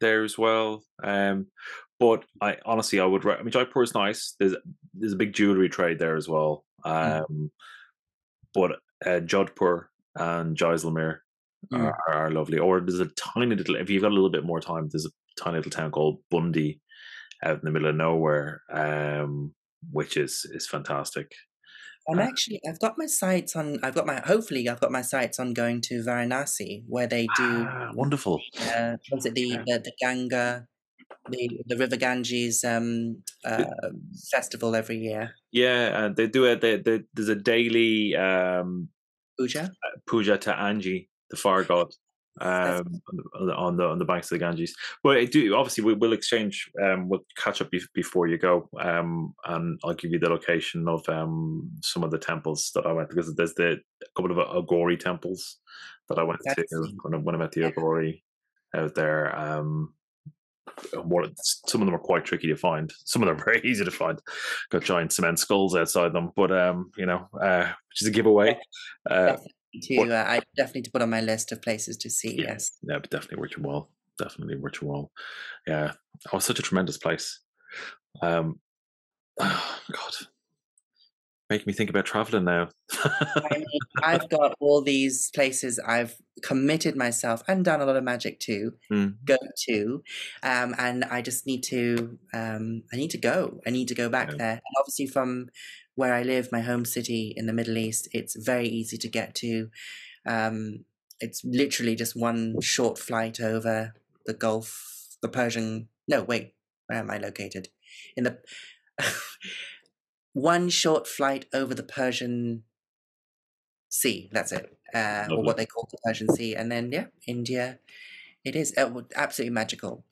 there as well. Um, but I honestly I would I mean Jaipur is nice. There's there's a big jewelry trade there as well. Um, Mm. But uh, Jodhpur and Jaisalmer Mm. are, are lovely. Or there's a tiny little, if you've got a little bit more time, there's a tiny little town called Bundi out in the middle of nowhere, um, which is is fantastic. I'm Uh, actually, I've got my sights on, I've got my, hopefully, I've got my sights on going to Varanasi, where they do, Ah, wonderful. uh, was it the, the, the Ganga, the, the River Ganges um, uh, festival every year? Yeah, and they do it. They, they, there's a daily um, Puja? puja to Agni, the fire god, um, on the on the on the banks of the Ganges. Well, I do obviously we will exchange. Um, we'll catch up before you go, um, and I'll give you the location of um some of the temples that I went because there's the a couple of Aghori temples that I went to when I, when I met the. Aghori out there. Um, one, some of them are quite tricky to find. Some of them are very easy to find. Got giant cement skulls outside them, but um, you know, uh, which is a giveaway. Uh, to, what- uh, I definitely to put on my list of places to see, Yeah. yes. yeah, but definitely worth your while. Definitely worth your while. Yeah, oh, such a tremendous place. Um, oh, God, making me think about traveling now. I mean, I've got all these places I've committed myself and done a lot of magic to Mm. go to, um, and I just need to. Um, I need to go. I need to go back Yeah. there. And obviously, from where I live, my home city in the Middle East, it's very easy to get to. Um, it's literally just one short flight over the Gulf, the Persian. No, wait, where am I located? In the one short flight over the Persian Sea. That's it, uh, or what they call the Persian Sea, and then yeah, India. It is uh, absolutely magical.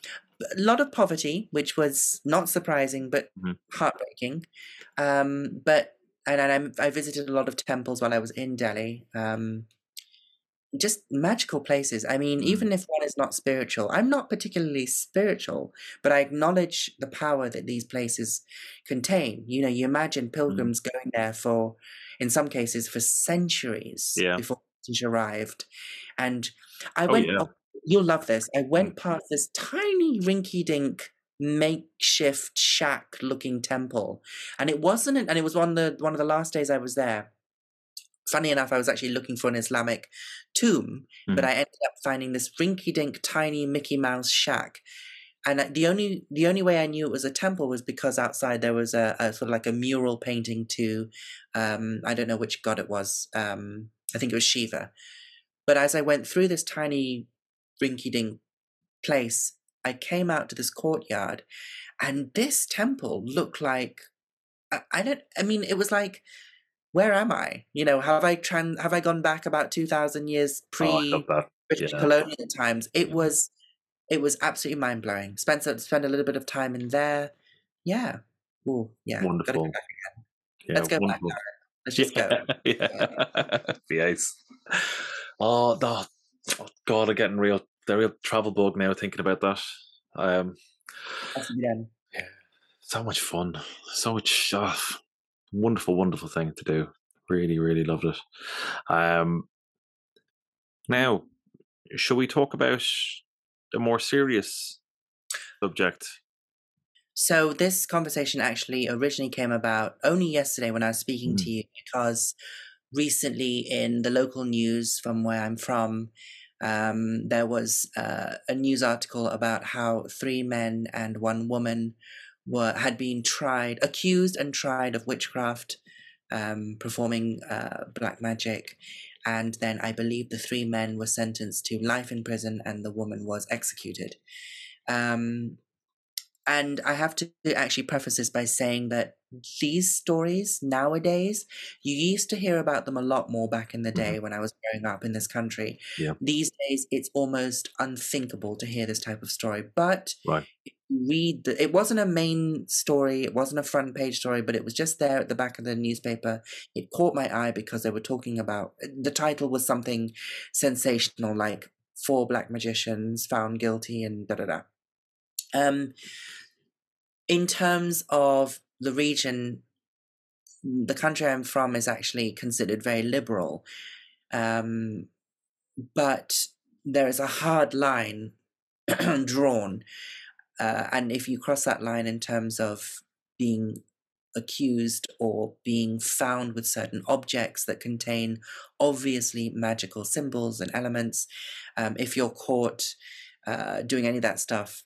A lot of poverty, which was not surprising but Mhm. heartbreaking. Um, but and, and I, I visited a lot of temples while I was in Delhi. Um, just magical places. I mean, Mm. even if one is not spiritual, I'm not particularly spiritual, but I acknowledge the power that these places contain. You know, you imagine pilgrims going there for, in some cases, for centuries Yeah. before British arrived. And I Oh, went, yeah. oh, you'll love this. I went past this tiny rinky dink makeshift shack looking temple and it wasn't and it was one of the one of the last days i was there funny enough i was actually looking for an islamic tomb but Mhm. i ended up finding this rinky dink tiny mickey mouse shack and uh, the only the only way i knew it was a temple was because outside there was a, a sort of like a mural painting to um i don't know which god it was um i think it was shiva but as i went through this tiny rinky dink place i came out to this courtyard and this temple looked like I, I don't i mean it was like where am i you know have i tran have i gone back about 2000 years pre Oh, that. british yeah. colonial times it Yeah. was it was absolutely mind-blowing spent some- spent a little bit of time in there yeah Ooh, yeah gotta go Wonderful. Yeah, let's go wonderful. back let's just go yeah. Oh, no. oh, God, I'm getting real, the real travel bug now thinking about that. Um, That's it again. so much fun, so much oh, wonderful, wonderful thing to do. Really, really loved it. Um, now, shall we talk about a more serious subject? So this conversation actually originally came about only yesterday when I was speaking Mm. to you because recently in the local news from where I'm from, um, there was uh, a news article about how three men and one woman were had been tried, accused and tried of witchcraft, um, performing uh, black magic, and then I believe the three men were sentenced to life in prison and the woman was executed. Um, and I have to actually preface this by saying that these stories nowadays, you used to hear about them a lot more back in the day when I was growing up in this country. Yeah. These days, it's almost unthinkable to hear this type of story. But Right. if read the, it wasn't a main story, it wasn't a front page story, but it was just there at the back of the newspaper. It caught my eye because they were talking about the title was something sensational like four black magicians found guilty and da da da. Um, in terms of the region, the country I'm from is actually considered very liberal, um, but there is a hard line drawn, uh, and if you cross that line in terms of being accused or being found with certain objects that contain obviously magical symbols and elements, um, if you're caught uh, doing any of that stuff,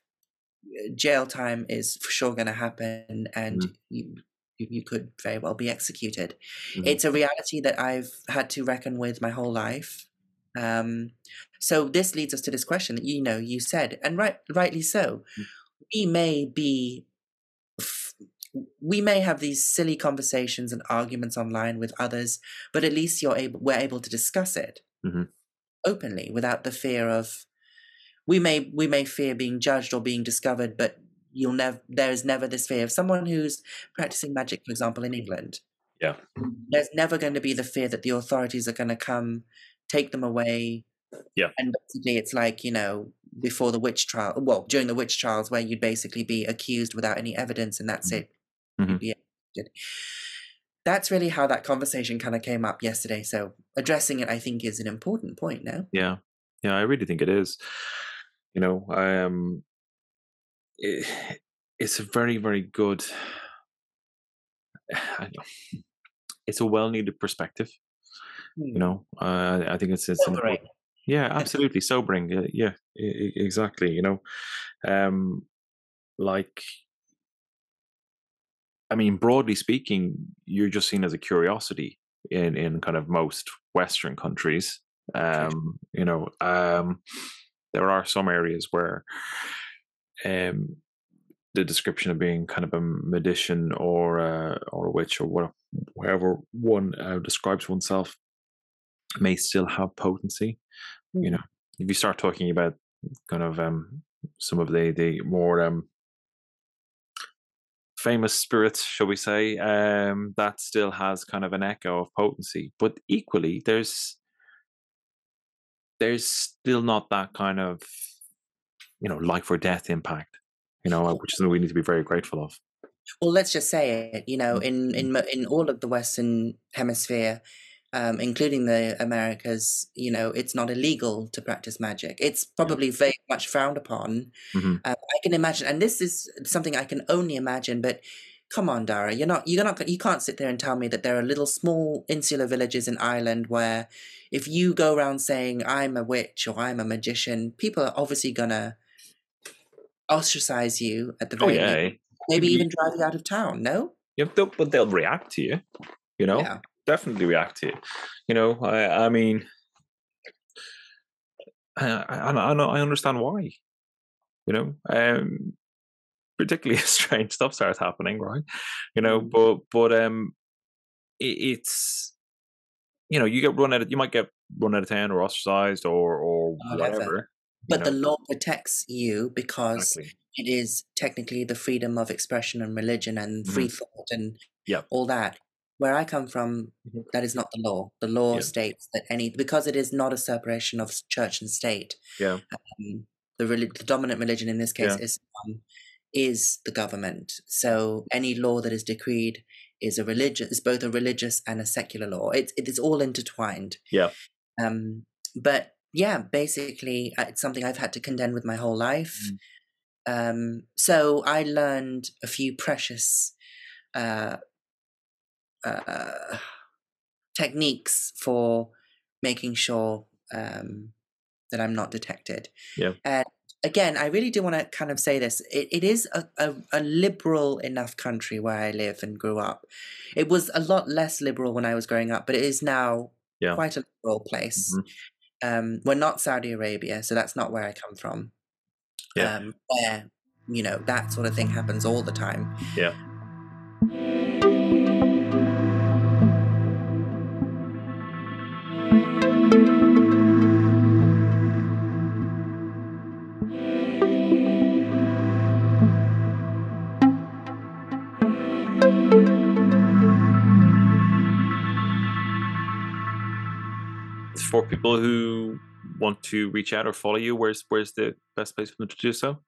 jail time is for sure going to happen, and you you you could very well be executed. Mhm. It's a reality that I've had to reckon with my whole life. Um, so this leads us to this question that you know you said, and right rightly so. Mm. We may be. We may have these silly conversations and arguments online with others, but at least you're able. We're able to discuss it Mhm. openly without the fear of we may we may fear being judged or being discovered, but you'll never there is never this fear of someone who's practicing magic, for example, in England. Yeah. There's never going to be the fear that the authorities are going to come, take them away. Yeah. And basically it's like, you know, before the witch trial well, during the witch trials where you'd basically be accused without any evidence and that's Mhm. it. Mhm. Be executed. That's really how that conversation kind of came up yesterday. So addressing it I think is an important point now. Yeah, yeah, I really think it is. You know, um, it, it's a very, very good. I know, it's a well-needed perspective. You know, uh, I think it's it's an important- yeah, absolutely sobering. Yeah, yeah, e- exactly. You know, um, like, I mean, broadly speaking, you're just seen as a curiosity in in kind of most Western countries. Um, you know, um, there are some areas where um, the description of being kind of a magician or a, or a witch or whatever, wherever one uh, describes oneself may still have potency. You know, if you start talking about kind of um, some of the the more um, famous spirits, shall we say, um, that still has kind of an echo of potency. But equally, there's there's still not that kind of you know life or death impact. You know, which is something we need to be very grateful of. Well, let's just say it. You know, Mm. in in in all of the Western Hemisphere, um, including the Americas, you know, it's not illegal to practice magic. It's probably very much frowned upon. Mhm. Uh, I can imagine, and this is something I can only imagine. But come on, Darragh, you're not you're not you can't sit there and tell me that there are little small insular villages in Ireland where, if you go around saying I'm a witch or I'm a magician, people are obviously gonna ostracize you at the Oh very yeah, least. Maybe even drive you out of town. No. yeah, they'll, but they'll react to you. You know, Yeah. Definitely react to you. You know, I, I mean, I, I, I know, I understand why. You know, um, particularly if strange stuff starts happening, right? You know, Mm. but but um, it, it's you know, you get run out of, you might get run out of town or ostracized or or Whatever. whatever. you But the law protects you because exactly. it is technically the freedom of expression and religion and free thought and Mm-hmm. Yep. all that. Where I come from, Mhm. that is not the law. The law Yeah. states that any because it is not a separation of church and state. Yeah. Um, the, reli- the dominant religion in this case Yeah. Islam is the government. So any law that is decreed is a religious is both a religious and a secular law. It it is all intertwined. Yeah. Um, but yeah, basically, uh, it's something I've had to contend with my whole life. Mm. Um, so I learned a few precious uh, uh, techniques for making sure um, that I'm not detected. Yeah. And again, I really do want to kind of say this. It, it is a, a, a liberal enough country where I live and grew up. It was a lot less liberal when I was growing up, but it is now Yeah. quite a liberal place. Mhm. Um, we're not Saudi Arabia, so that's not where I come from. Yeah. Um, where, you know, that sort of thing happens all the time. Yeah. People who want to reach out or follow you, where's where's the best place for them to do so?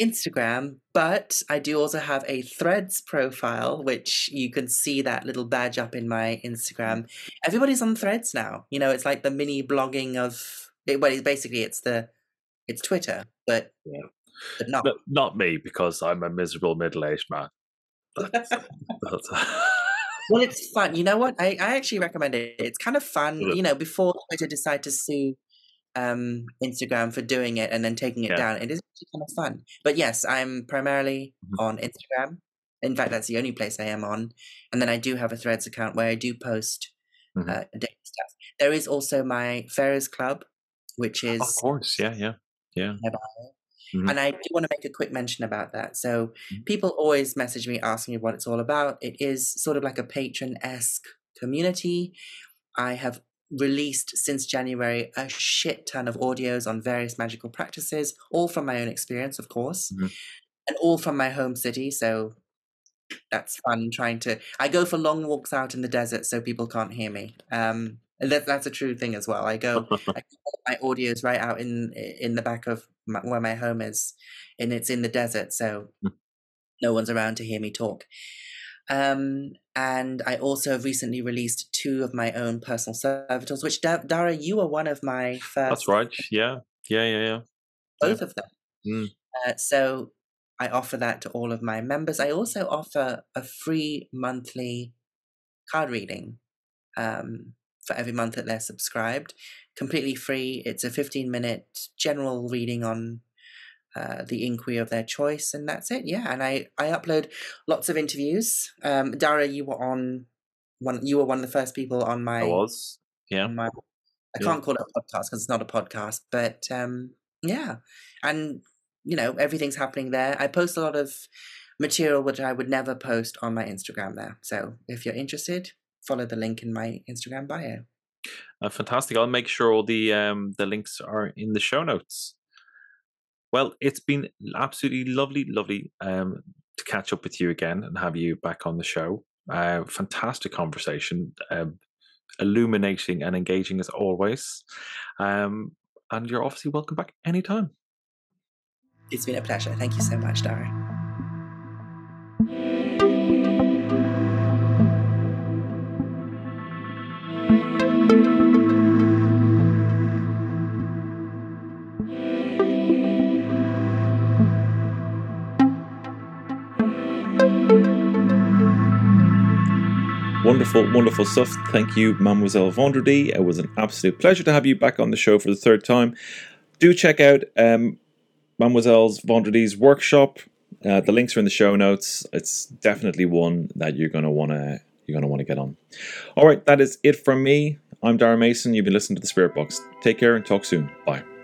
Instagram, but I do also have a Threads profile, which you can see that little badge up in my Instagram. Everybody's on Threads now. You know, it's like the mini blogging of. It, well, it's basically it's the it's Twitter, but Yeah. but not. No, not me, because I'm a miserable middle-aged man. That's, well, it's fun. You know what? I, I actually recommend it. It's kind of fun. It? You know, before Twitter decide to sue um, Instagram for doing it and then taking it Yeah. down, it is actually kind of fun. But yes, I'm primarily Mhm. on Instagram. In fact, that's the only place I am on. And then I do have a Threads account where I do post uh, daily stuff. There is also my Ferris Club, which is of course, yeah, yeah, yeah. Mhm. and I do want to make a quick mention about that. So Mhm. people always message me asking me what it's all about. It is sort of like a Patreon esque community. I have released since January a shit ton of audios on various magical practices, all from my own experience, of course, Mhm. and all from my home city. So that's fun trying to. I go for long walks out in the desert so people can't hear me. Um, and that, that's a true thing as well. I go I put my audios right out in in the back of my, where my home is, and it's in the desert, so Mm. no one's around to hear me talk. Um, and I also have recently released two of my own personal servitors, which Da- Darragh, you were one of my first. That's right. Yeah, yeah, yeah, yeah. Both of them. Mm. Uh, so I offer that to all of my members. I also offer a free monthly card reading um, for every month that they're subscribed. Completely free. It's a 15 minute general reading on uh, the inquiry of their choice, and that's it. Yeah, and I I upload lots of interviews. Um, Darragh, you were on one. You were one of the first people on my I was. Yeah. my. I Yeah. can't call it a podcast because it's not a podcast, but um, yeah, and you know everything's happening there. I post a lot of material which I would never post on my Instagram there. So if you're interested, follow the link in my Instagram bio. Uh, fantastic. I'll make sure all the um, the links are in the show notes. Well, it's been absolutely lovely, lovely um, to catch up with you again and have you back on the show. Uh, fantastic conversation, um, illuminating and engaging as always. Um, and you're obviously welcome back anytime. It's been a pleasure. Thank you so much, Darragh. Wonderful, wonderful stuff. Thank you, Mademoiselle Vendredi. It was an absolute pleasure to have you back on the show for the third time. Do check out um, Mademoiselle's Vendredi's workshop. Uh, the links are in the show notes. It's definitely one that you're gonna wanna you're gonna want to get on. All right, that is it from me. I'm Darragh Mason. You've been listening to the Spirit Box. Take care and talk soon. Bye.